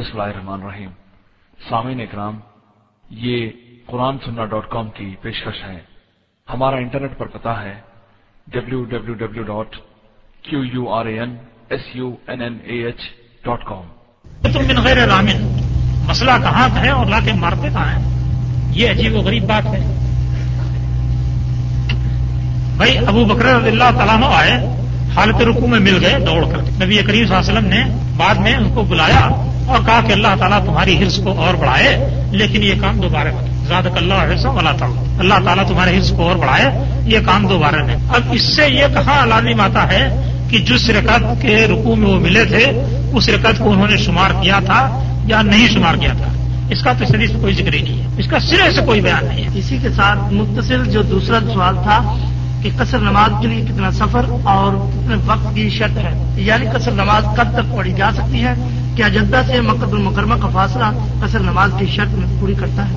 الرحمن الرحیم۔ سامعین اکرام، یہ قرآن سننا ڈاٹ کام کی پیشکش ہے۔ ہمارا انٹرنیٹ پر پتا ہے W W W dot Q U R A N S U N N A H dot com تم بن غیر رامن، مسئلہ کہاں کا ہے اور لا کے مارتے کہاں ہیں؟ یہ عجیب و غریب بات ہے۔ بھائی، ابو بکر رضی اللہ تعالیٰ آئے حالت رکو میں مل گئے، دوڑ کر۔ نبی کریم صلی اللہ علیہ وسلم نے بعد میں ان کو بلایا۔ اور کہا کہ اللہ تعالیٰ تمہاری حرص کو اور بڑھائے، لیکن یہ کام دوبارہ زیادہ اللہ حرص اللہ تعالیٰ اللہ تعالیٰ تمہارے حرص کو اور بڑھائے، یہ کام دوبارہ نہیں اب اس سے یہ کہاں لازم آتا ہے کہ جس رکعت کے رکو میں وہ ملے تھے، اس رکعت کو انہوں نے شمار کیا تھا یا نہیں شمار کیا تھا؟ اس کا تو شریف کوئی ذکر ہی نہیں ہے۔ اس کا سرے سے کوئی بیان نہیں ہے۔ اسی کے ساتھ مختصر جو دوسرا سوال تھا کہ قصر نماز کے لیے کتنا سفر اور کتنے وقت کی شرط ہے یعنی قصر نماز کب تک پڑھی جا سکتی ہے؟ کیا جدہ سے مقد المکرمہ کا فاصلہ قصر نماز کی شرط میں پوری کرتا ہے؟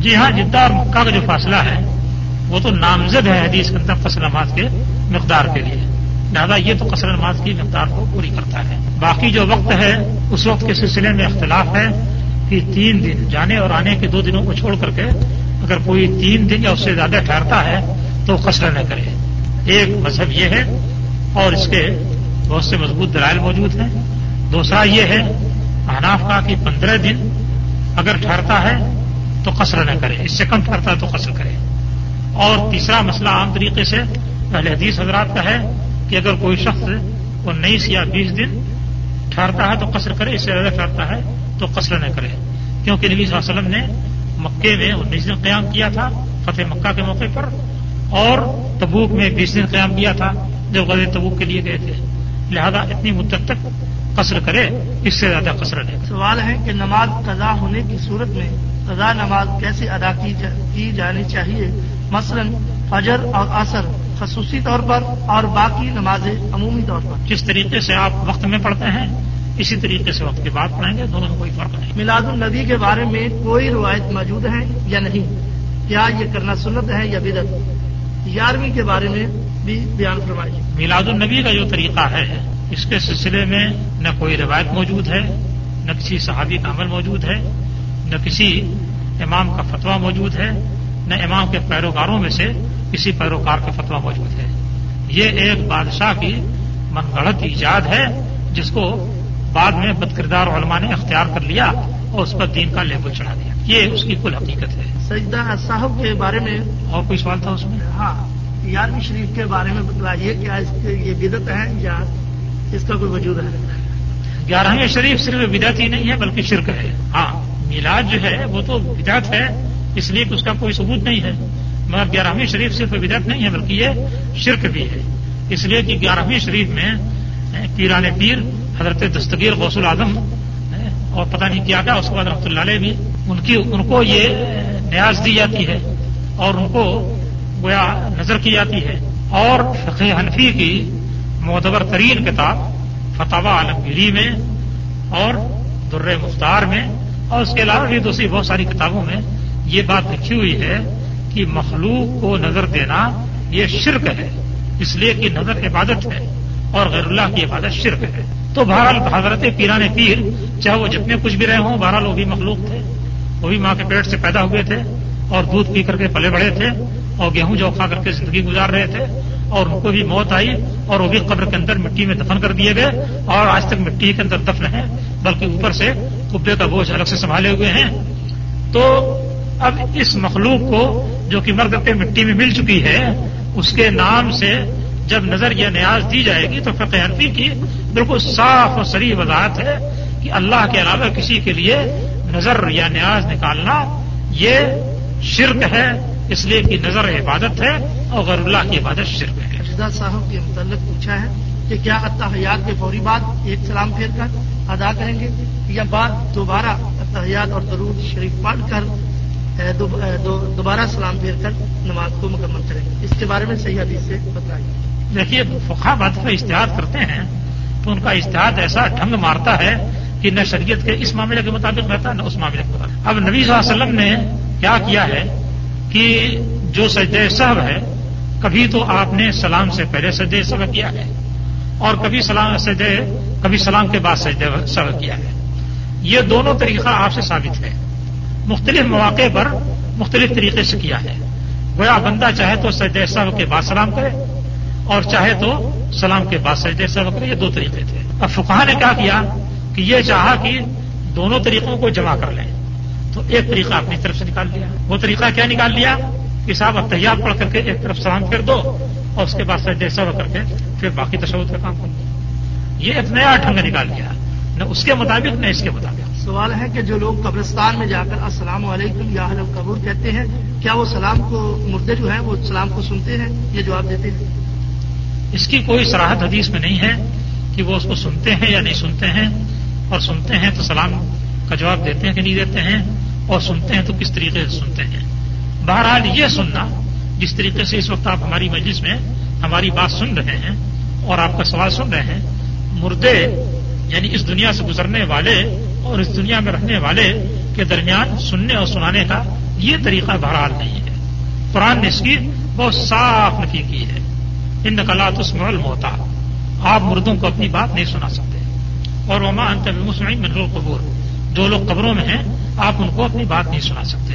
جی ہاں جدہ اور مکہ کا جو فاصلہ ہے، وہ تو نامزد ہے حدیث کے اندر قصر نماز کے مقدار کے لیے۔ لہٰذا یہ تو قصر نماز کی مقدار کو پوری کرتا ہے۔ باقی جو وقت ہے، اس وقت کے سلسلے میں اختلاف ہے کہ تین دن جانے اور آنے کے دو دنوں کو چھوڑ کر کے اگر کوئی تین دن یا اس سے زیادہ ٹھہرتا ہے، تو قصر نہ کرے۔ ایک مذہب یہ ہے اور اس کے بہت سے مضبوط دلائل موجود ہیں۔ دوسرا یہ ہے اناف کا کہ پندرہ دن اگر ٹھہرتا ہے تو قصر نہ کرے، اس سے کم ٹھہرتا ہے تو قصر کرے۔ اور تیسرا مسئلہ عام طریقے سے پہلے حدیث حضرات کا ہے کہ اگر کوئی شخص انیس یا بیس دن ٹھہرتا ہے تو قصر کرے، اس سے زیادہ ٹھہرتا ہے تو قصر نہ کرے۔ کیونکہ نبی صلی اللہ علیہ وسلم نے مکے میں انیس دن قیام کیا تھا، فتح مکہ کے موقع پر، اور تبوک میں بیس دن قیام کیا تھا جب غزل تبوک کے لیے گئے تھے۔ لہذا اتنی مدت تک قصر کرے اس سے زیادہ قصر نہیں۔ سوال ہے کہ نماز قضا ہونے کی صورت میں قضا نماز کیسے ادا کی جانی چاہیے؟ مثلا فجر اور اثر خصوصی طور پر اور باقی نمازیں عمومی طور پر۔ جس طریقے سے آپ وقت میں پڑھتے ہیں؟ اسی طریقے سے وقت کے بعد پڑھیں گے دونوں میں کوئی فرق نہیں۔ میلاد النبی کے بارے میں کوئی روایت موجود ہے یا نہیں؟ کیا یہ کرنا سنت ہے یا بدت گیارہویں کے بارے میں بھی بیان فرمائیے۔ میلاد النبی کا جو طریقہ ہے اس کے سلسلے میں نہ کوئی روایت موجود ہے نہ کسی صحابی کا عمل موجود ہے نہ کسی امام کا فتویٰ موجود ہے نہ امام کے پیروکاروں میں سے کسی پیروکار کا فتویٰ موجود ہے۔ یہ ایک بادشاہ کی من گڑت ایجاد ہے جس کو بعد میں بد کردار علماء نے اختیار کر لیا اور اس پر دین کا لیبل چڑھا دیا۔ یہ اس کی کل حقیقت ہے۔ سجدہ صاحب کے بارے میں اور کوئی سوال تھا اس میں؟ ہاں یارویں شریف کے بارے میں بتلائیے کیا اس کے یہ بدت ہے یا اس کا کوئی وجود ہے؟ گیارہویں شریف صرف بدعت ہی نہیں ہے، بلکہ شرک ہے۔ ہاں میلاد جو ہے، وہ تو بدعت ہے، اس لیے کہ اس کا کوئی ثبوت نہیں ہے۔ مگر گیارہویں شریف صرف بدعت نہیں ہے، بلکہ یہ شرک بھی ہے۔ اس لیے کہ گیارہویں شریف میں پیران پیر، حضرت دستگیر غوث العظم اور پتہ نہیں کیا کیا اس کے بعد رحمۃ اللہ علیہ بھی، ان کی، ان کو یہ نیاز دی جاتی ہے اور ان کو گویا نظر کی جاتی ہے۔ اور فقہ حنفی کی معتبر ترین کتاب فتح عالمگیری میں اور در مختار میں اور اس کے علاوہ بھی دوسری بہت ساری کتابوں میں یہ بات لکھی ہوئی ہے کہ مخلوق کو نظر دینا یہ شرک ہے، اس لیے کہ نظر عبادت ہے اور غیر اللہ کی عبادت شرک ہے۔ تو بہرحال حضرت پیران پیر، چاہے وہ جتنے کچھ بھی رہے ہوں، بہرحال وہ بھی مخلوق تھے۔ وہ بھی ماں کے پیٹ سے پیدا ہوئے تھے اور دودھ پی کر کے پلے بڑے تھے اور گیہوں جو کھا کر کے زندگی گزار رہے تھے۔ اور ان کو بھی موت آئی اور وہ بھی قبر کے اندر مٹی میں دفن کر دیے گئے اور آج تک مٹی کے اندر دفن ہیں، بلکہ اوپر سے کبے کا بوجھ الگ سے سنبھالے ہوئے ہیں۔ تو اب اس مخلوق کو جو کہ مرد پہ مٹی میں مل چکی ہے، اس کے نام سے جب نظر یا نیاز دی جائے گی تو فقہ حنفی کی بالکل صاف اور سری وضاحت ہے کہ اللہ کے علاوہ کسی کے لیے نظر یا نیاز نکالنا یہ شرک ہے۔ اس لیے کہ نظر عبادت ہے اور غیر اللہ کی عبادت شرک ہے۔ رضا صاحب کے متعلق پوچھا ہے کہ کیا اتحیات کے فوری بعد ایک سلام پھیر کر ادا کریں گے یا بعد دوبارہ اتحیات اور درود شریف پڑھ کر دوبارہ سلام پھیر کر نماز کو مکمل کریں گے؟ اس کے بارے میں صحیح حدیث سے بتائیے۔ دیکھیے فقہ بات کا اشتہار کرتے ہیں تو ان کا اشتہار ایسا ڈھنگ مارتا ہے کہ نہ شریعت کے اس معاملے کے مطابق رہتا ہے نہ اس معاملے کے مطابق۔ اب نبی صلی اللہ علیہ وسلم نے کیا کیا ہے؟ کہ جو سجدے صاحب ہے، کبھی تو آپ نے سلام سے پہلے سجدے صاحب کیا ہے اور کبھی سلام سجدے کبھی سلام کے بعد سجدے صاحب کیا ہے۔ یہ دونوں طریقہ آپ سے ثابت ہے۔ مختلف مواقع پر مختلف طریقے سے کیا ہے۔ گویا بندہ چاہے تو سجدہ صاحب کے بعد سلام کرے اور چاہے تو سلام کے بعد سجدہ صاحب کرے، یہ دو طریقے تھے۔ اب فکا نے کیا کیا کہ یہ چاہا کہ دونوں طریقوں کو جمع کر لیں۔ تو ایک طریقہ اپنی طرف سے نکال لیا وہ طریقہ کیا نکال لیا کہ صاحب اب تیار پڑھ کر کے ایک طرف سلام کر دو اور اس کے بعد سجدہ صاحب کر کے پھر باقی تشود کا کام کر یہ ایک نیا ڈھنگ نکال لیا نہ اس کے مطابق نہ اس کے مطابق۔ سوال ہے کہ جو لوگ قبرستان میں جا کر السلام علیکم یا حلم قبور کہتے ہیں کیا وہ سلام کو مردے جو ہیں وہ سلام کو سنتے ہیں یہ جواب دیتے ہیں؟ اس کی کوئی سراہد حدیث میں نہیں ہے کہ وہ اس کو سنتے ہیں یا نہیں سنتے ہیں۔ اور سنتے ہیں تو سلام کا جواب دیتے ہیں کہ نہیں دیتے ہیں اور سنتے ہیں تو کس طریقے سے سنتے ہیں؟ بہرحال یہ سننا، جس طریقے سے اس وقت آپ ہماری مجلس میں ہماری بات سن رہے ہیں اور آپ کا سوال سن رہے ہیں، مردے یعنی اس دنیا سے گزرنے والے اور اس دنیا میں رہنے والے کے درمیان سننے اور سنانے کا یہ طریقہ بہرحال نہیں ہے۔ قرآن نے اس کی بہت صاف نفی کی ہے۔ ان نقلات اس محل ہوتا آپ مردوں کو اپنی بات نہیں سنا سکتے۔ اور وما انت مسلم من قبور جو لوگ قبروں میں ہیں، آپ ان کو اپنی بات نہیں سنا سکتے۔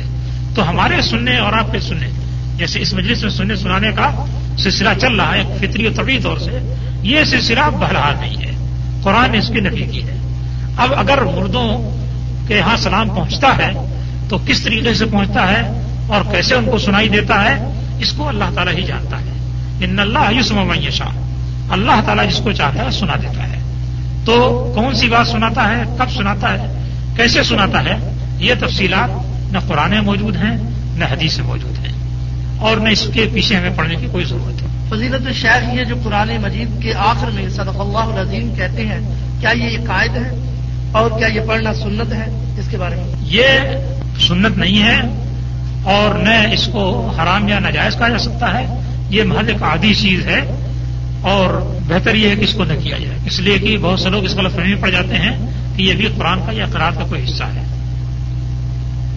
تو ہمارے سننے اور آپ کے سننے، جیسے اس مجلس میں سننے سنانے کا سلسلہ چل رہا ہے فطری و طبی طور سے، یہ سلسلہ بہرحال نہیں ہے۔ قرآن نے اس کی نفی کی ہے۔ اب اگر مردوں کے یہاں سلام پہنچتا ہے، تو کس طریقے سے پہنچتا ہے اور کیسے ان کو سنائی دیتا ہے، اس کو اللہ تعالیٰ ہی جانتا ہے۔ ان اللہ یوسم شاہ اللہ تعالیٰ جس کو چاہتا ہے، سنا دیتا ہے۔ تو کون سی بات سناتا ہے، کب سناتا ہے؟ کیسے سناتا ہے؟ یہ تفصیلات نہ قرآن موجود ہیں نہ حدیث موجود ہیں۔ اور نہ اس کے پیچھے ہمیں پڑھنے کی کوئی ضرورت ہے۔ فضیلت شیخ یہ جو قرآن مجید کے آخر میں صدق اللہ العظیم کہتے ہیں کیا یہ قائد ہے؟ اور کیا یہ پڑھنا سنت ہے؟ اس کے بارے میں۔ یہ سنت نہیں ہے اور نہ اس کو حرام یا ناجائز کہا جا سکتا ہے۔ یہ محض ایک عادی چیز ہے اور بہتر یہ ہے کہ اس کو نہ کیا جائے۔ اس لیے کہ بہت سے لوگ اس غلط فہمی پڑ جاتے ہیں۔ کہ یہ بھی قرآن کا یا قرآن کا کوئی حصہ ہے۔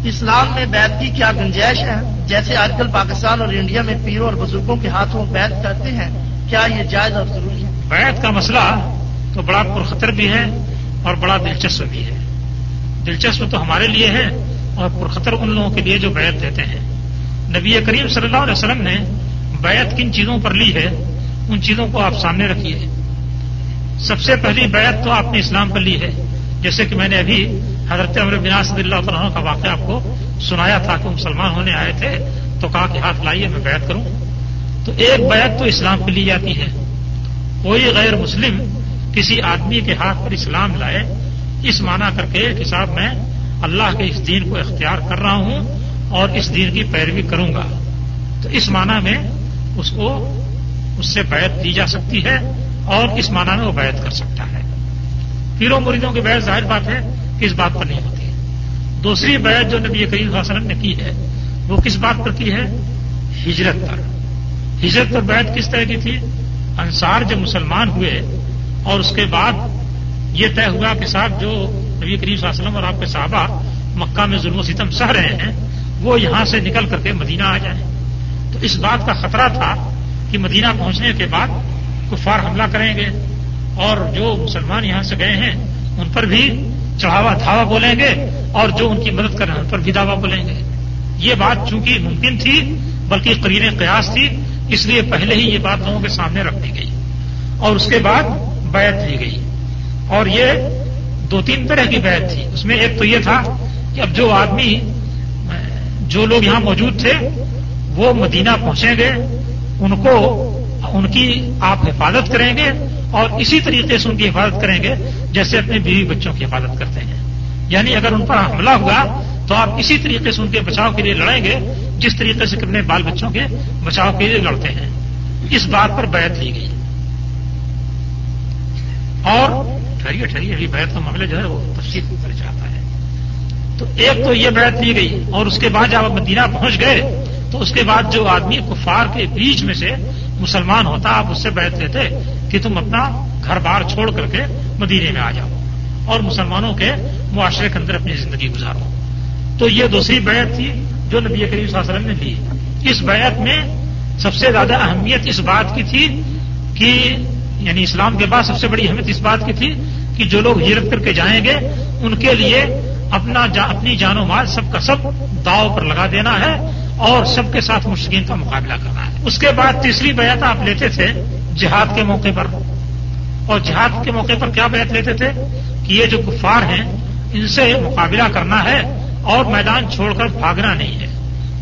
اسلام میں بیت کی کیا گنجائش ہے؟ جیسے آج کل پاکستان اور انڈیا میں پیروں اور بزرگوں کے ہاتھوں بیت کرتے ہیں کیا یہ جائز اور ضروری ہے؟ بیت کا مسئلہ تو بڑا پرخطر بھی ہے اور بڑا دلچسپ بھی ہے۔ دلچسپ تو ہمارے لیے ہے اور پرخطر ان لوگوں کے لیے جو بیعت دیتے ہیں۔ نبی کریم صلی اللہ علیہ وسلم نے بیعت کن چیزوں پر لی ہے ان چیزوں کو آپ سامنے رکھیے۔ سب سے پہلی بیعت تو آپ نے اسلام پر لی ہے۔ جیسے کہ میں نے ابھی حضرت عمر بنا صدی اللہ تعالیٰ کا واقعہ آپ کو سنایا تھا کہ مسلمان ہونے آئے تھے، تو کہا کہ ہاتھ لائیے، میں بیعت کروں۔ تو ایک بیعت تو اسلام پہ لی جاتی ہے۔ کوئی غیر مسلم کسی آدمی کے ہاتھ پر اسلام لائے، اس معنی کر کے کہ صاحب میں اللہ کے اس دین کو اختیار کر رہا ہوں اور اس دین کی پیروی کروں گا۔ تو اس معنی میں اس کو، اس سے بیعت دی جا سکتی ہے اور اس معنی میں وہ بیعت کر سکتا ہے۔ پیروں مریدوں کی بیعت ظاہر بات ہے کہ اس بات پر نہیں ہوتی ہے۔ دوسری بیعت جو نبی کریم صلی اللہ علیہ وسلم نے کی ہے، وہ کس بات پر کی ہے؟ ہجرت پر۔ ہجرت پر بیعت کس طرح کی تھی؟ انصار جب مسلمان ہوئے اور اس کے بعد یہ طے ہوا کہ صاحب جو نبی کریم صلی اللہ علیہ وسلم اور آپ کے صحابہ مکہ میں ظلم و ستم سہ رہے ہیں، وہ یہاں سے نکل کر کے مدینہ آ جائیں۔ تو اس بات کا خطرہ تھا کہ مدینہ پہنچنے کے بعد کفار حملہ کریں گے۔ اور جو مسلمان یہاں سے گئے ہیں، ان پر بھی چڑھاوا دھاوا بولیں گے اور جو ان کی مدد کر رہے ہیں، ان پر بھی دعویٰ بولیں گے۔ یہ بات چونکہ ممکن تھی، بلکہ قرین قیاس تھی، اس لیے پہلے ہی یہ بات لوگوں کے سامنے رکھ دی گئی۔ اور اس کے بعد بیعت لی گئی۔ اور یہ دو تین طرح کی بیعت تھی۔ اس میں ایک تو یہ تھا کہ اب جو آدمی، جو لوگ یہاں موجود تھے، وہ مدینہ پہنچیں گے، ان کو، ان کی آپ حفاظت کریں گے اور اسی طریقے سے ان کی حفاظت کریں گے جیسے اپنے بیوی بچوں کی حفاظت کرتے ہیں۔ یعنی اگر ان پر حملہ ہوا تو آپ اسی طریقے سے ان کے بچاؤ کے لیے لڑیں گے جس طریقے سے اپنے بال بچوں کے بچاؤ کے لیے لڑتے ہیں۔ اس بات پر بیعت لی گئی۔ اور ٹھہریے ٹھہریے، ابھی بیت کا معاملہ جو ہے وہ تفصیل کر چاہتا ہے۔ تو ایک تو یہ بیعت لی گئی اور اس کے بعد جب آپ مدینہ پہنچ گئے تو اس کے بعد جو آدمی کفار کے بیچ میں سے مسلمان ہوتا، آپ اس سے بیعت لیتے کہ تم اپنا گھر بار چھوڑ کر کے مدینے میں آ جاؤ اور مسلمانوں کے معاشرے کے اندر اپنی زندگی گزارو۔ تو یہ دوسری بیعت تھی جو نبی کریم صلی اللہ علیہ وسلم نے لی اس بیعت میں سب سے زیادہ اہمیت اس بات کی تھی کہ یعنی اسلام کے بعد سب سے بڑی اہمیت اس بات کی تھی کہ کہ جو لوگ ہجرت کر کے جائیں گے، ان کے لیے اپنا جا، اپنی جان و مال سب کا سب داؤ پر لگا دینا ہے اور سب کے ساتھ مشکین کا مقابلہ کرنا ہے۔ اس کے بعد تیسری بیعت آپ لیتے تھے جہاد کے موقع پر۔ اور جہاد کے موقع پر کیا بیعت لیتے تھے؟ کہ یہ جو کفار ہیں، ان سے مقابلہ کرنا ہے اور میدان چھوڑ کر بھاگنا نہیں ہے۔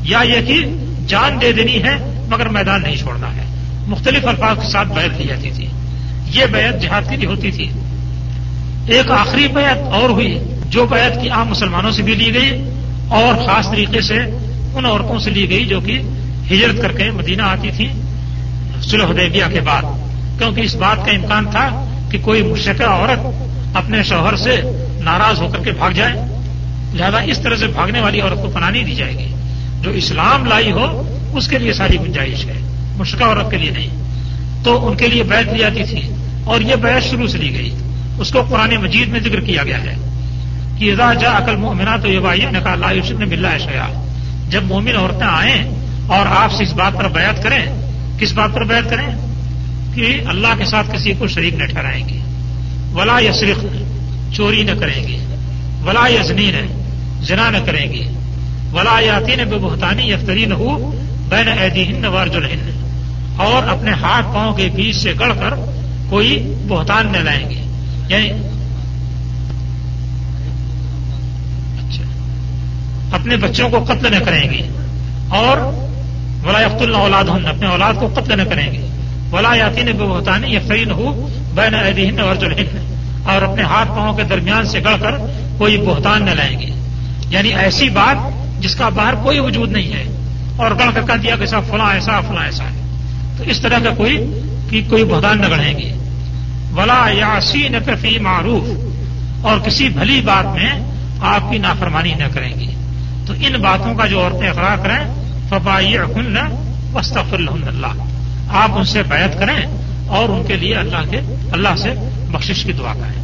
یا یہ کہ جان دے دینی ہے، مگر میدان نہیں چھوڑنا ہے۔ مختلف الفاظ کے ساتھ بیعت لی جاتی تھی۔ یہ بیعت جہاد کی بھی ہوتی تھی۔ ایک آخری بیعت اور ہوئی، جو بیعت کی عام مسلمانوں سے بھی لی گئی اور خاص طریقے سے ان عورتوں سے لی گئی، جو کہ ہجرت کر کے مدینہ آتی تھیں۔ سلح دیبیہ کے بعد۔ کیونکہ اس بات کا امکان تھا کہ کوئی مشکہ عورت اپنے شوہر سے ناراض ہو کر کے بھاگ جائے۔ لہذا اس طرح سے بھاگنے والی عورت کو پناہ نہیں دی جائے گی۔ جو اسلام لائی ہو، اس کے لیے ساری گنجائش ہے۔ مشکہ عورت کے لیے نہیں۔ تو ان کے لیے بیعت لی جاتی تھی اور یہ بیعت شروع سے لی گئی۔ اس کو قرآن مجید میں ذکر کیا گیا ہے کہ ادا جا عقل مومنا تو یہ بھائی نے کہا اللہ نے ملا ہے شیا جب مومن عورتیں آئیں اور آپ سے اس بات پر بیعت کریں کس بات پر بیعت کریں؟ کہ اللہ کے ساتھ کسی کو شریک نہ ٹھہرائیں گے۔ ولا یسرق چوری نہ کریں گے۔ ولا یزنی نے زنا نہ کریں گے۔ ولا یاتی بے بہتانی یفتری نہ ہو بین ایدی ہند وارجل ہند اور اپنے ہاتھ پاؤں کے بیچ سے گڑھ کر کوئی بہتان نہ لائیں گے۔ یعنی اچھا اپنے بچوں کو قتل نہ کریں گے۔ اور ولا یفت اللہ اولاد ہند اپنے اولاد کو قتل نہ کریں گے۔ ولا یاتی بے بہتانی یفتری ہو بین ایدی ہند وارجل اور اپنے ہاتھ پاؤں کے درمیان سے گڑھ کر کوئی بہتان نہ لائیں گے۔ یعنی ایسی بات جس کا باہر کوئی وجود نہیں ہے۔ اور گڑھ کر کہہ دیا کہ سب فلاں، ایسا فلاں، ایسا۔ ہے تو اس طرح کا کوئی، کی کوئی بہدان نہ گڑھیں گے۔ ولا یاسی نقفی معروف۔ اور کسی بھلی بات میں آپ کی نافرمانی نہ کریں گی تو ان باتوں کا جو عورتیں اقرار کریں فبائی اکن وسطف اللہ آپ ان سے بیعت کریں اور ان کے لیے اللہ کے اللہ سے بخشش کی دعا کریں.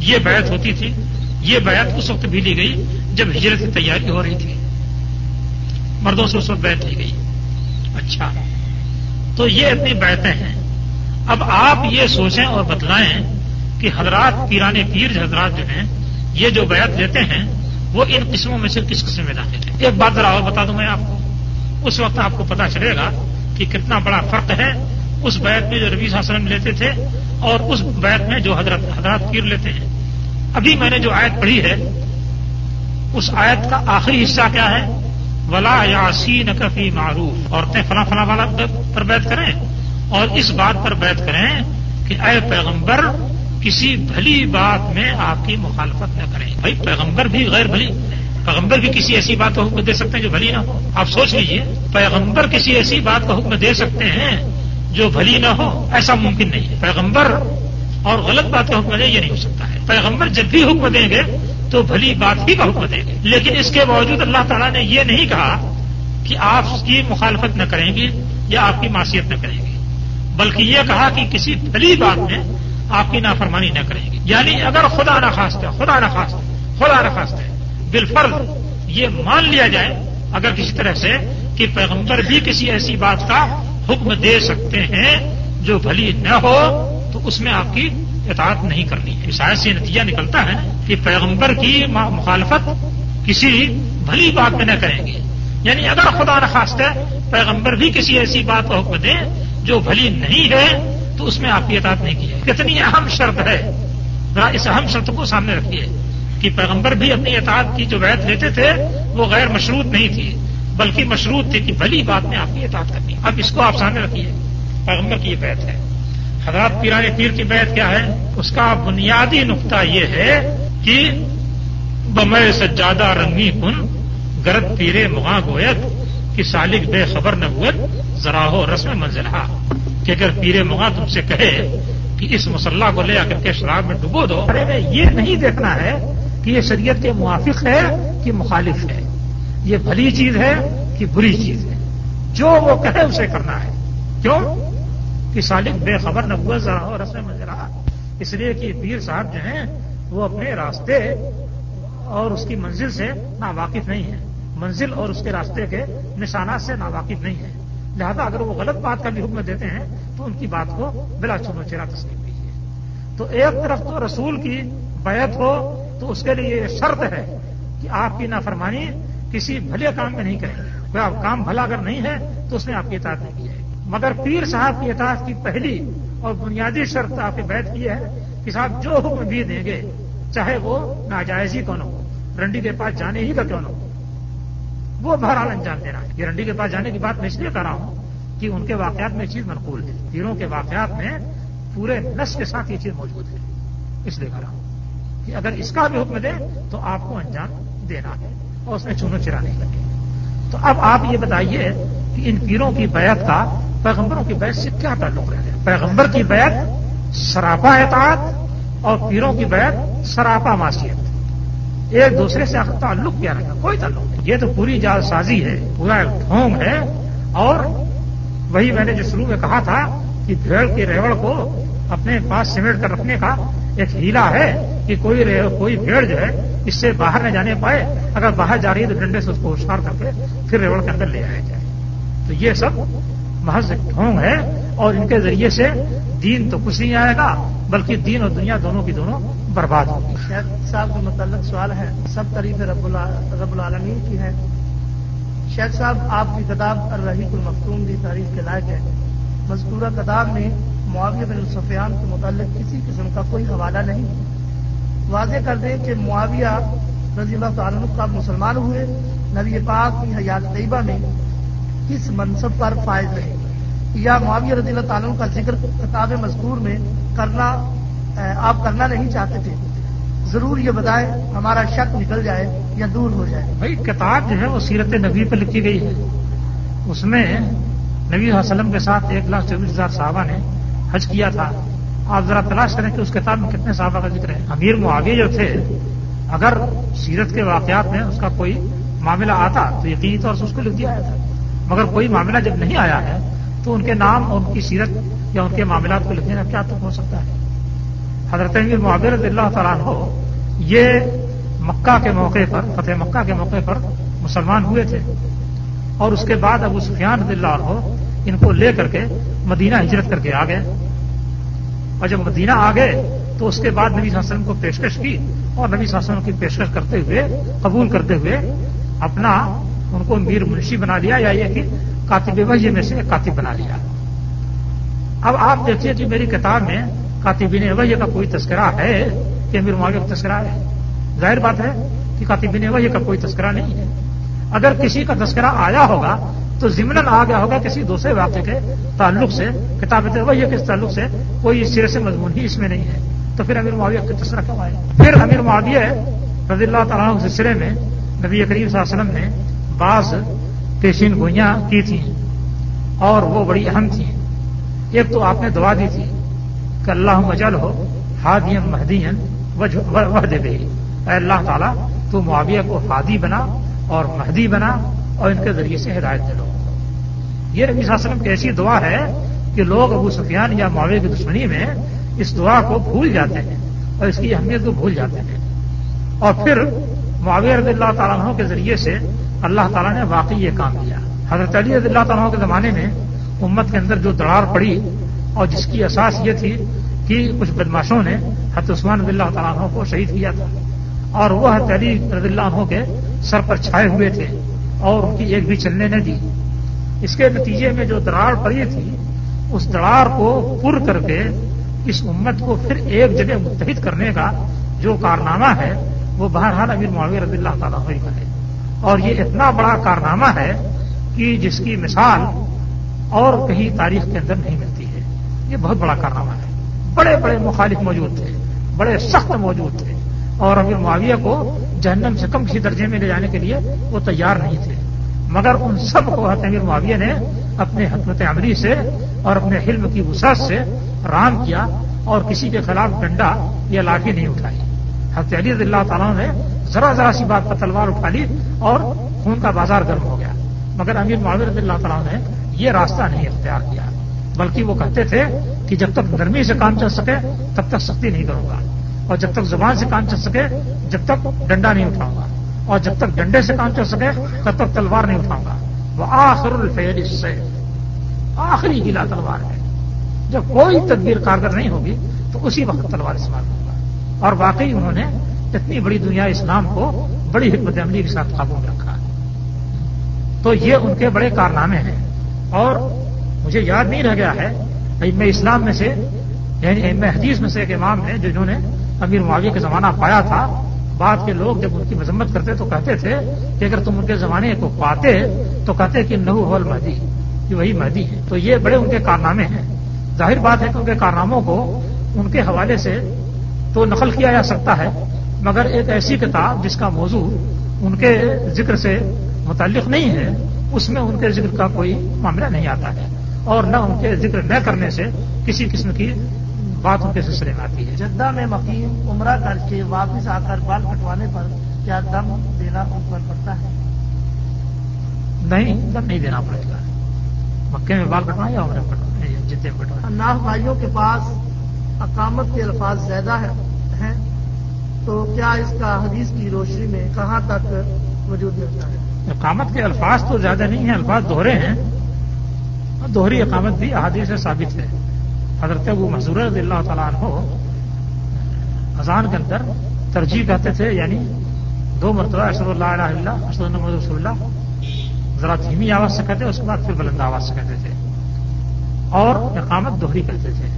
یہ بیعت ہوتی تھی. یہ بیعت اس وقت بھی لی گئی جب ہجرت کی تیاری ہو رہی تھی. مردوں سے اس وقت بیعت لی گئی. اچھا. تو یہ اتنی بیعتیں ہیں. اب آپ یہ سوچیں اور بتلائیں کہ حضرات پیرانے پیر حضرات جو ہیں، یہ جو بیعت لیتے ہیں، وہ ان قسموں میں سے کس قسم میں داخل ہے ایک بات ذرا اور بتا دوں میں آپ کو. اس وقت آپ کو پتا چلے گا کہ کتنا بڑا فرق ہے اس بیعت میں جو ربی وسلم لیتے تھے اور اس بیعت میں جو حضرت حضرات پیر لیتے ہیں۔ ابھی میں نے جو آیت پڑھی ہے، اس آیت کا آخری حصہ کیا ہے؟ ولا یاسی نقفی معروف۔ عورتیں فلاں فلاں والا پر بیت کریں اور اس بات پر بیت کریں کہ اے پیغمبر، کسی بھلی بات میں آپ کی مخالفت نہ کریں۔ بھائی، پیغمبر بھی غیر بھلی۔ پیغمبر بھی کسی ایسی بات کا حکم دے سکتے ہیں جو بھلی نہ ہو؟ آپ سوچ لیجیے، پیغمبر کسی ایسی بات کا حکم دے سکتے ہیں جو بھلی نہ ہو، ایسا ممکن نہیں ہے۔ پیغمبر اور غلط بات کا حکم دے، یہ نہیں ہو سکتا ہے۔ پیغمبر جب بھی حکم دیں گے تو بھلی بات ہی کا حکم دیں گے۔ لیکن اس کے باوجود اللہ تعالیٰ نے یہ نہیں کہا کہ آپ اس کی مخالفت نہ کریں گی یا آپ کی معصیت نہ کریں گے، بلکہ یہ کہا کہ کسی بھلی بات میں آپ کی نافرمانی نہ کریں گی یعنی اگر خدا نخواست ہے خدا نخواست ہے خدا نخواست ہے۔ بالفرض یہ مان لیا جائے اگر کسی طرح سے کہ پیغمبر بھی کسی ایسی بات کا حکم دے سکتے ہیں جو بھلی نہ ہو، تو اس میں آپ کی اطاعت نہیں کرنی ہے۔ شاید سے نتیجہ نکلتا ہے کہ پیغمبر کی مخالفت کسی بھلی بات میں نہ کریں گے۔ یعنی اگر خدا نخواست ہے پیغمبر بھی کسی ایسی بات کو حکم دیں جو بھلی نہیں ہے، تو اس میں آپ کی اطاعت نہیں کی ہے کتنی اہم شرط ہے۔ ذرا اس اہم شرط کو سامنے رکھیے۔ کہ پیغمبر بھی اپنی اطاعت کی جو وید لیتے تھے، وہ غیر مشروط نہیں تھی، بلکہ مشروط تھی کہ بھلی بات میں آپ کی اطاعت کرنی اب اس کو آپ سامنے رکھیے، پیغمبر کی یہ بیت ہے۔ حضرات پیرانے پیر کی بیعت کیا ہے؟ اس کا بنیادی نقطہ یہ ہے کہ بمے سجادہ رنگی کن، گرد پیرے مغاں گویت کہ سالک بے خبر نبوت، ذرا ہو رسم منزلہ۔ کہ اگر پیرے مغاں تم سے کہے کہ اس مسلح کو لے آ کر کے شراب میں ڈبو دو، ارے یہ نہیں دیکھنا ہے کہ یہ شریعت کے موافق ہے کہ مخالف ہے۔ یہ بھلی چیز ہے کہ بری چیز ہے۔ جو وہ کہے اسے کرنا ہے۔ کیوں؟ کہ سالک بے خبر نہ ہوا ذرا اور رسم میں رہا اس لیے کہ پیر صاحب جو ہیں، وہ اپنے راستے اور اس کی منزل سے نا واقف نہیں ہے منزل اور اس کے راستے کے نشانات سے نا واقف نہیں ہے لہذا اگر وہ غلط بات کا بھی حکم دیتے ہیں، تو ان کی بات کو بلا چنو چرا تسلیم کیجیے۔ تو ایک طرف تو رسول کی بیعت ہو تو اس کے لیے یہ شرط ہے کہ آپ کی نافرمانی کسی بھلے کام میں نہیں کریں۔ کوئی آپ کام بھلا اگر نہیں ہے تو اس نے آپ کی اطاعت نہیں کی ہے۔ مگر پیر صاحب کی اطاعت کی پہلی اور بنیادی شرط آپ کی بیعت کی ہے کہ صاحب جو حکم بھی دیں گے، چاہے وہ ناجائز ہی کون ہو، رنڈی کے پاس جانے ہی کا کیوں نہ ہو۔ وہ بہرحال انجام دینا ہے۔ یہ رنڈی کے پاس جانے کی بات میں اس لیے کر رہا ہوں کہ ان کے واقعات میں چیز منقول ہے۔ پیروں کے واقعات میں پورے نس کے ساتھ یہ چیز موجود ہے۔ اس لیے کر رہا ہوں۔ کہ اگر اس کا بھی حکم دے تو آپ کو انجام دینا ہے اور اس میں چونو چرا نہیں لگے۔ تو اب آپ یہ بتائیے کہ ان پیروں کی بیعت کا پیغمبروں کی بیعت سے کیا تعلق ہے؟ پیغمبر کی بیعت سراپا اعتعاد اور پیروں کی بیعت سراپا معاشیت ایک دوسرے سے تعلق کیا رہے گا کوئی تعلق نہیں۔ یہ تو پوری جال سازی ہے، پورا ایک ڈھونگ ہے۔ اور وہی میں نے جو شروع میں کہا تھا کہ بھیڑ کے ریوڑ کو اپنے پاس سمیٹ کر رکھنے کا ایک ہیلا ہے۔ کہ کوئی کوئی بھیڑ جو ہے، اس سے باہر نہ جانے پائے۔ اگر باہر جا رہی ہے تو ڈنڈے سے اس کو ہوشار کر کے پھر ریوڑ کے اندر لے آیا جائے۔ تو یہ سب محض ڈھونگ ہے اور ان کے ذریعے سے دین تو کچھ نہیں آئے گا، بلکہ دین اور دنیا دونوں کی دونوں برباد ہوگی شیخ صاحب کے متعلق سوال ہے سب قریب رب رب العالمین کی ہے شیخ صاحب، آپ کی کتاب الرحیق المختوم دی تاریخ کے لائق ہے۔ مذکورہ کتاب میں معاویہ بن الصفیان کے متعلق کسی قسم کا کوئی حوالہ نہیں۔ واضح کر دیں کہ معاویہ رضی اللہ تعالیٰ کا مسلمان ہوئے، نبی پاک کی حیات طیبہ میں کس منصب پر فائز رہے؟ یا معاویہ رضی اللہ تعالیٰ کا ذکر کتاب مذکور میں کرنا آپ کرنا نہیں چاہتے تھے۔ ضرور یہ بتائیں، ہمارا شک نکل جائے یا دور ہو جائے۔ بھائی، کتاب جو ہے وہ سیرت نبی پہ لکھی گئی ہے۔ اس میں نبی وسلم کے ساتھ ایک لاکھ چوبیس ہزار صحابہ نے حج کیا تھا۔ آپ ذرا تلاش کریں کہ اس کتاب میں کتنے صحابہ کا ذکر ہے؟ امیر معاویہ جو تھے، اگر سیرت کے واقعات میں اس کا کوئی معاملہ آتا، تو یقینی طور سے اس کو لکھ دیا تھا۔ مگر کوئی معاملہ جب نہیں آیا ہے، تو ان کے نام اور ان کی سیرت یا ان کے معاملات کو لکھنے کا کیا تک ہو سکتا ہے؟ حضرت معاویر رضی اللہ تعالیٰ ہو یہ مکہ کے موقع پر، فتح مکہ کے موقع پر مسلمان ہوئے تھے۔ اور اس کے بعد ابو سفیان رضی اللہ ہو ان کو لے کر کے مدینہ ہجرت کر کے آ گئے۔ اور جب مدینہ آ گئے تو اس کے بعد نبی صلی اللہ علیہ وسلم کو پیشکش کی اور نبی صلی اللہ علیہ وسلم کی پیشکش کرتے ہوئے، قبول کرتے ہوئے اپنا ان کو میر منشی بنا لیا یا یہ کہ کاتب وحی میں سے کاتب بنا لیا۔ اب آپ دیکھیے کہ میری کتاب میں کاتبین وحی کا کوئی تذکرہ ہے کہ امیر معاویہ کا تذکرہ ہے؟ ظاہر بات ہے کہ کاتبین وحی کا کوئی تذکرہ نہیں ہے۔ اگر کسی کا تذکرہ آیا ہوگا تو ضمن آ گیا ہوگا کسی دوسرے واقعے کے تعلق سے، کتاب وحی کے تعلق سے کوئی سرے سے مضمون ہی اس میں نہیں ہے۔ تو پھر امیر معاویہ کا تذکرہ کیوں آئے پھر امیر معاویہ رضی اللہ تعالیٰ سلسلے میں نبی کریم صلی اللہ علیہ وسلم نے بعض پیشین گوئیاں کی تھیں اور وہ بڑی اہم تھیں۔ ایک تو آپ نے دعا دی تھی کہ اللہ مجل ہو ہادین مہدین وح دے۔ اے اللہ تعالیٰ، تو معاویہ کو ہادی بنا اور مہدی بنا۔ اور ان کے ذریعے سے ہدایت دے لو۔ یہ نبی صلی اللہ علیہ وسلم کی ایسی دعا ہے کہ لوگ ابو سفیان یا معاویہ کی دشمنی میں اس دعا کو بھول جاتے ہیں اور اس کی اہمیت کو بھول جاتے ہیں۔ اور پھر معاویہ رضی اللہ تعالیٰ کے ذریعے سے اللہ تعالیٰ نے واقعی یہ کام کیا۔ حضرت علی رضی اللہ تعالیٰ کے زمانے میں امت کے اندر جو دراڑ پڑی اور جس کی اساس یہ تھی کہ کچھ بدماشوں نے حضرت عثمان رضی اللہ تعالیٰ عنہ کو شہید کیا تھا اور وہ حضرت علی رضی اللہ عنہ کے سر پر چھائے ہوئے تھے۔ اور ان کی ایک بھی چلنے نہ دی۔ اس کے نتیجے میں جو دراڑ پڑی تھی، اس دراڑ کو پر کر کے اس امت کو پھر ایک جگہ متحد کرنے کا جو کارنامہ ہے، وہ بہرحال امیر معاویہ رضی اللہ تعالیٰ کا ہے۔ اور یہ اتنا بڑا کارنامہ ہے کہ جس کی مثال اور کہیں تاریخ کے اندر نہیں ملتی ہے۔ یہ بہت بڑا کارنامہ ہے۔ بڑے بڑے مخالف موجود تھے، بڑے سخت موجود تھے۔ اور امیر معاویہ کو جہنم سے کم کسی درجے میں لے جانے کے لیے وہ تیار نہیں تھے۔ مگر ان سب کو امیر معاویہ نے اپنے حکمت عملی سے اور اپنے حلم کی وسعت سے رام کیا اور کسی کے خلاف ڈنڈا یا لاٹھی نہیں اٹھائی۔ حضرت علی رضی اللہ تعالیٰ نے ذرا ذرا سی بات پر تلوار اٹھا لی اور خون کا بازار گرم ہو گیا۔ مگر امیر معاویر رضی اللہ تعالیٰ نے یہ راستہ نہیں اختیار کیا، بلکہ وہ کہتے تھے کہ جب تک نرمی سے کام چل سکے تب تک سختی نہیں کروں گا۔ اور جب تک زبان سے کام چل سکے، جب تک ڈنڈا نہیں اٹھاؤں گا۔ اور جب تک ڈنڈے سے کام چل سکے، تب تک تلوار نہیں اٹھاؤں گا۔ وہ آخر الفیل سے آخری گلا تلوار ہے۔ جب کوئی تدبیر کارگر نہیں ہوگی، تو اسی وقت تلوار استعمال ہوگا۔ اور واقعی انہوں نے اتنی بڑی دنیا اسلام کو بڑی حکمت عملی کے ساتھ قابو میں رکھا تو یہ ان کے بڑے کارنامے ہیں۔ اور مجھے یاد نہیں رہ گیا ہے میں اسلام میں سے یعنی میں حدیث میں سے ایک امام ہے جنہوں نے امیر معاویہ کا زمانہ پایا تھا، بعد کے لوگ جب ان کی مذمت کرتے تو کہتے تھے کہ اگر تم ان کے زمانے کو پاتے تو کہتے کہ نہو ہول مہدی کہ وہی مہدی ہے۔ تو یہ بڑے ان کے کارنامے ہیں۔ ظاہر بات ہے کہ ان کے کارناموں کو ان کے حوالے سے تو نقل کیا جا سکتا ہے، مگر ایک ایسی کتاب جس کا موضوع ان کے ذکر سے متعلق نہیں ہے، اس میں ان کے ذکر کا کوئی معاملہ نہیں آتا ہے۔ اور نہ ان کے ذکر نہ کرنے سے کسی قسم کی بات ان کے سلسلے میں آتی ہے۔ جدہ میں مقیم عمرہ کر کے واپس آ کر بال کٹوانے پر کیا دم دینا ان پر پڑتا ہے؟ نہیں دم نہیں دینا پڑے گا مکے میں بال کٹوائیں یا عمرے کٹوائیں؟ جتنے کٹوائیں؟ ناف بھائیوں کے پاس اقامت کے الفاظ زیادہ ہیں تو کیا اس کا حدیث کی روشنی میں کہاں تک وجود ملتا ہے؟ اقامت کے الفاظ تو زیادہ نہیں ہیں الفاظ دوہرے ہیں۔ دوہری اقامت بھی احادیث سے ثابت ہے۔ حضرت ابو محضور رضی اللہ تعالیٰ عنہ اذان کے اندر ترجیح کہتے تھے یعنی دو مرتبہ اشر اللہ علیہ اللہ اشد محمد رسول اللہ، ذرا دھیمی آواز سے کہتے، اس کے بعد پھر بلند آواز سے کہتے تھے۔ اور اقامت دوہری کرتے تھے۔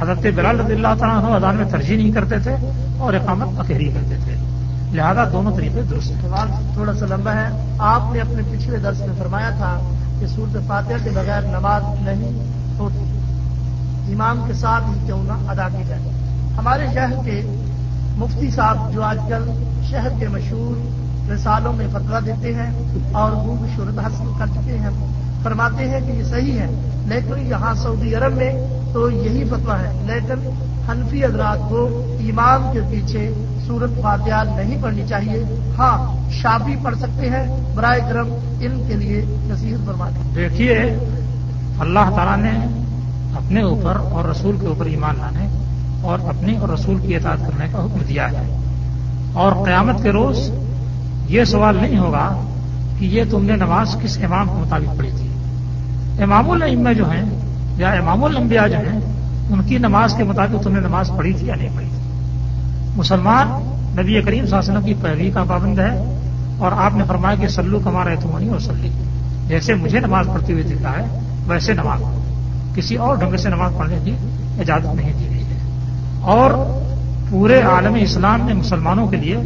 حضرت بلال رضی اللہ تعالیٰ عنہ اذان میں ترجیح نہیں کرتے تھے اور اقامت اکہری کرتے تھے۔ لہذا دونوں طریقے درست سوال تھوڑا سا لمبا ہے۔ آپ نے اپنے پچھلے درس میں فرمایا تھا کہ صورت فاتحہ کے بغیر نماز نہیں ہوتی۔ امام کے ساتھ ہی کیوں نہ ادا کی جائے۔ ہمارے شہر کے مفتی صاحب جو آج کل شہر کے مشہور رسالوں میں فتوا دیتے ہیں اور وہ شہرت حاصل کر چکے ہیں، فرماتے ہیں کہ یہ صحیح ہے۔ لیکن یہاں سعودی عرب میں تو یہی فتوا ہے۔ لیکن حنفی حضرات کو امام کے پیچھے سورت فاتحہ نہیں پڑھنی چاہیے۔ ہاں شافی پڑھ سکتے ہیں۔ برائے کرم ان کے لیے نصیحت فرماتے دیکھیے، اللہ تعالیٰ نے اپنے اوپر اور رسول کے اوپر ایمان لانے اور اپنی اور رسول کی اطاعت کرنے کا حکم دیا ہے۔ اور قیامت کے روز یہ سوال نہیں ہوگا کہ یہ تم نے نماز کس امام کے مطابق پڑھی تھی۔ امام العمہ جو ہیں یا امام الانبیاء جو ہیں، ان کی نماز کے مطابق تم نے نماز پڑھی تھی یا نہیں پڑھی تھی؟ مسلمان نبی کریم صلی اللہ علیہ وسلم کی پیروی کا پابند ہے اور آپ نے فرمایا کہ سلو کما رہے تم اور سلی جیسے مجھے نماز پڑھتی ہوئی دکھا ہے، ویسے نماز پڑھو۔ کسی اور ڈھنگ سے نماز پڑھنے کی اجازت نہیں دی گئی ہے۔ اور پورے عالم اسلام میں مسلمانوں کے لیے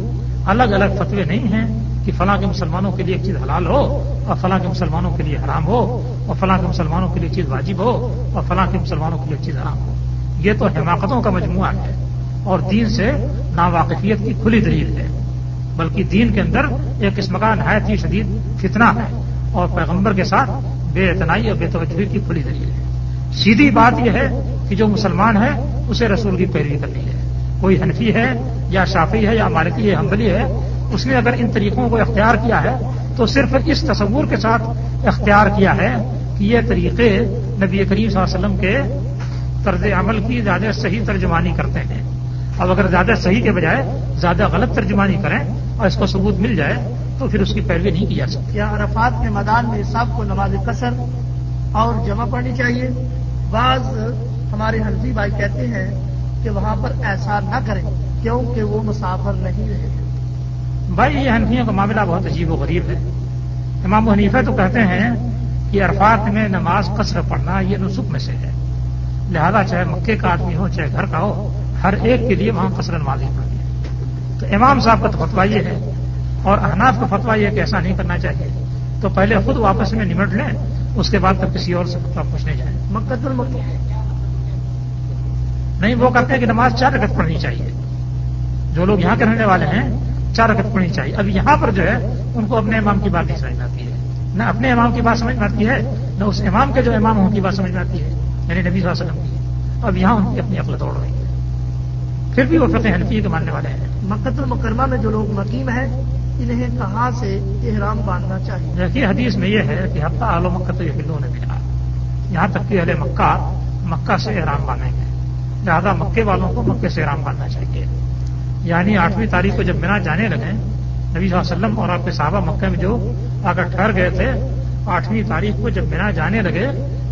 الگ الگ فتوے نہیں ہیں کہ فلاں کے مسلمانوں کے لیے ایک چیز حلال ہو اور فلاں کے مسلمانوں کے لیے حرام ہو اور فلاں کے مسلمانوں کے لیے چیز واجب ہو اور فلاں کے مسلمانوں کے لیے چیز حرام ہو۔ یہ تو حماقتوں کا مجموعہ ہے اور دین سے ناواقفیت کی کھلی دلیل ہے۔ بلکہ دین کے اندر ایک قسم کا نہایت ہی شدید فتنہ ہے اور پیغمبر کے ساتھ بے اعتنائی اور بے توجہی کی کھلی دلیل ہے۔ سیدھی بات یہ ہے کہ جو مسلمان ہے، اسے رسول کی پیروی کرنی ہے۔ کوئی حنفی ہے یا شافی ہے یا مالکی ہے حمبلی ہے، اس نے اگر ان طریقوں کو اختیار کیا ہے، تو صرف اس تصور کے ساتھ اختیار کیا ہے کہ یہ طریقے نبی کریم صلی اللہ علیہ وسلم کے طرز عمل کی زیادہ صحیح ترجمانی کرتے ہیں۔ اب اگر زیادہ صحیح کے بجائے زیادہ غلط ترجمانی کریں اور اس کو ثبوت مل جائے، تو پھر اس کی پیروی نہیں کی جا سکتی۔ کیا عرفات کے میدان میں سب کو نماز قصر اور جمع پڑھنی چاہیے۔ بعض ہمارے حنفی بھائی کہتے ہیں کہ وہاں پر ایسا نہ کریں کیونکہ وہ مسافر نہیں رہے۔ بھائی، یہ حنفیوں کا معاملہ بہت عجیب و غریب ہے۔ امام حنیفہ تو کہتے ہیں کہ عرفات میں نماز قصر پڑھنا یہ نسخ میں سے ہے۔ لہذا چاہے مکے کا آدمی ہو، چاہے گھر کا ہو، ہر ایک کے لیے وہاں قصر نماز پڑھنی ہے۔ تو امام صاحب کا تو فتوا یہ ہے اور احناف کا فتوا یہ کہ ایسا نہیں کرنا چاہیے۔ تو پہلے خود واپس میں نمٹ لیں۔ اس کے بعد تب کسی اور سے پوچھنے جائیں۔ مکت المکی نہیں، وہ کہتے ہیں کہ نماز چار رکت پڑھنی چاہیے۔ جو لوگ یہاں کے رہنے والے ہیں، چار رکت پڑھنی چاہیے۔ اب یہاں پر جو ہے، ان کو اپنے امام کی بات نہیں سمجھ میں آتی ہے۔ نہ اپنے امام کی بات سمجھ میں آتی ہے، نہ اس امام کے جو امام ہوں کی بات سمجھ میں آتی ہے۔ یعنی نبی صلی اللہ علیہ وسلم کی۔ اب یہاں ان کی اپنی عقل توڑ رہی ہے۔ پھر بھی وہ فقہ حنفی کے ماننے والے ہیں۔ مکت المکرمہ میں جو لوگ مقیم ہیں انہیں کہاں سے احرام باندھنا چاہیے؟ دیکھیے، حدیث میں یہ ہے کہ ہفتہ آلو مکہ تو یقینوں نے ملا یہاں تک کہ اہل مکہ مکہ سے احرام باندھیں گے۔ لہٰذا مکے والوں کو مکے سے احرام باندھنا چاہیے۔ یعنی آٹھویں تاریخ کو جب مینا جانے لگے، نبی صلی اللہ علیہ وسلم اور آپ کے صحابہ مکے میں جو آ کر ٹھہر گئے تھے، آٹھویں تاریخ کو جب مینا جانے لگے،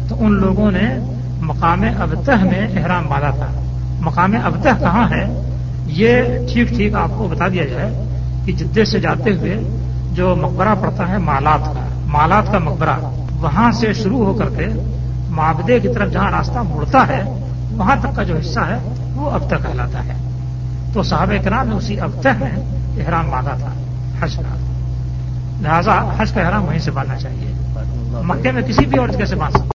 تو ان لوگوں نے مقام ابتہ میں احرام باندھا تھا۔ مقام ابتہ کہاں ہے؟ یہ ٹھیک ٹھیک آپ کو بتا دیا جائے۔ کہ جدے سے جاتے ہوئے جو مقبرہ پڑتا ہے مالات کا مالات کا مقبرہ، وہاں سے شروع ہو کر کے معابدے کی طرف جہاں راستہ مڑتا ہے، وہاں تک کا جو حصہ ہے، وہ اب تک کہلاتا ہے۔ تو صحابہ کرام نے اسی اب تک میں احرام باندھا تھا، حج کا۔ لہذا حج کا احرام وہیں سے باندھنا چاہیے۔ مکے میں کسی بھی اور جگہ سے باندھ سکتا؟